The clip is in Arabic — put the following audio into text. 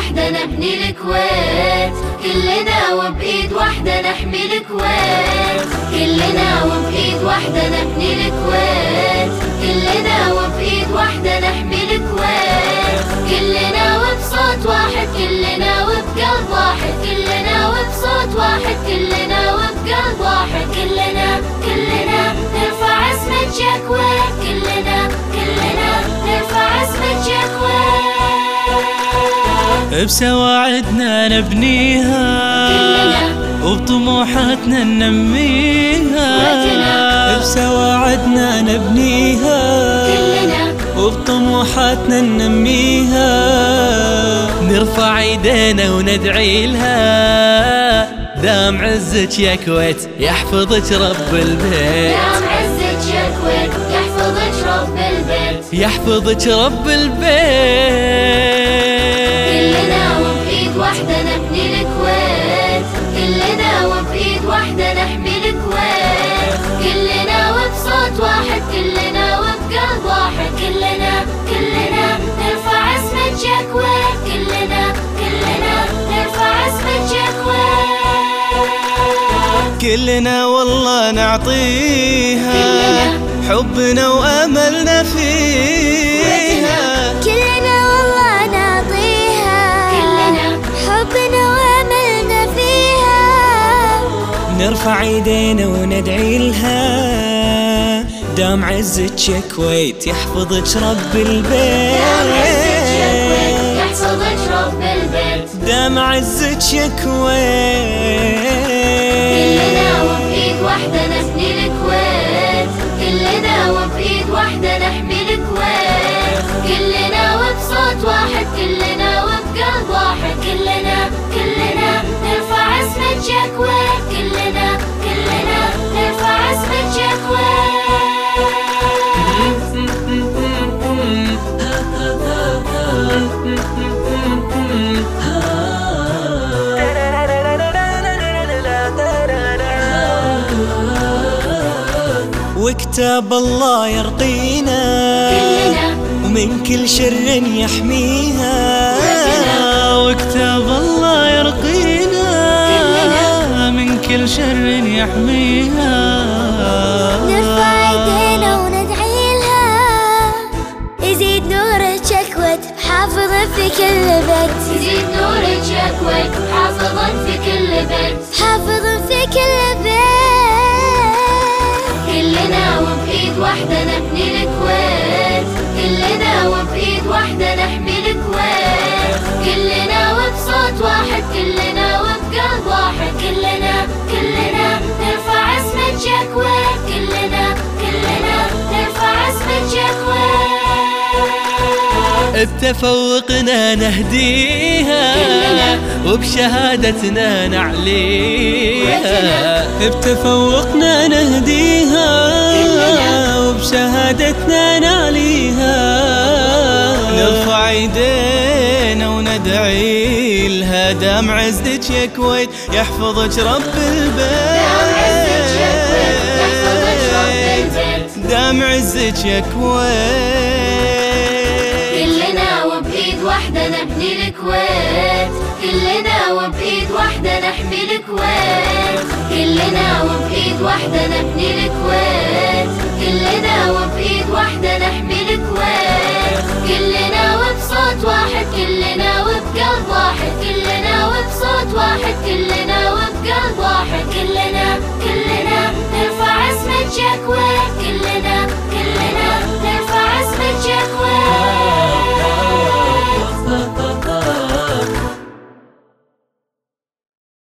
نبني الكويت. كلنا وبإيد واحدة نحمي الكويت. كلنا وبإيد واحدة نبني الكويت. كلنا وبإيد واحدة نحمي الكويت. كلنا وبصوت واحد كلنا وبقلب واحد. كلنا وبصوت واحد كلنا وبقلب واحد. كلنا كلنا نرفع اسمك يا كويت كلنا كلنا بسواعدنا نبنيها وبطموحاتنا ننميها. بسواعدنا نبنيها وبطموحاتنا ننميها. نرفع ايدينا وندعي لها دام عزك يا كويت يحفظك رب البيت. دام عزك يا كويت يحفظك رب البيت. يحفظك رب البيت. كلنا والله نعطيها. كلنا. حبنا وأملنا فيها. كلنا والله نعطيها. كلنا. حبنا وأملنا فيها. نرفع ايدينا وندعي لها. دام عزك يا كويت يحفظك رب البيت. دام عزك يا كويت يحفظك رب البيت. دام عزك يا كويت وكتاب الله يرقينا ومن كل شر يحميها وكتاب الله يرقينا من كل شر يحميها في كل بيت. يزيد نورك شكوت حافظا في كل بيت. حافظا في كل بيت. كلنا وبإيد واحدة نبني بتفوقنا نهديها وبشهادتنا نعليها. بتفوقنا نهديها وبشهادتنا نعليها. نرفع ايدينا وندعي لها. دام عزك يا كويت يحفظك رب البيت. دام عزك يا كويت. واحدة نبني الكويت. كلنا وبإيد واحدة نحمي الكويت. كلنا وبإيد واحدة نبني الكويت. كلنا وبإيد واحدة نحمي الكويت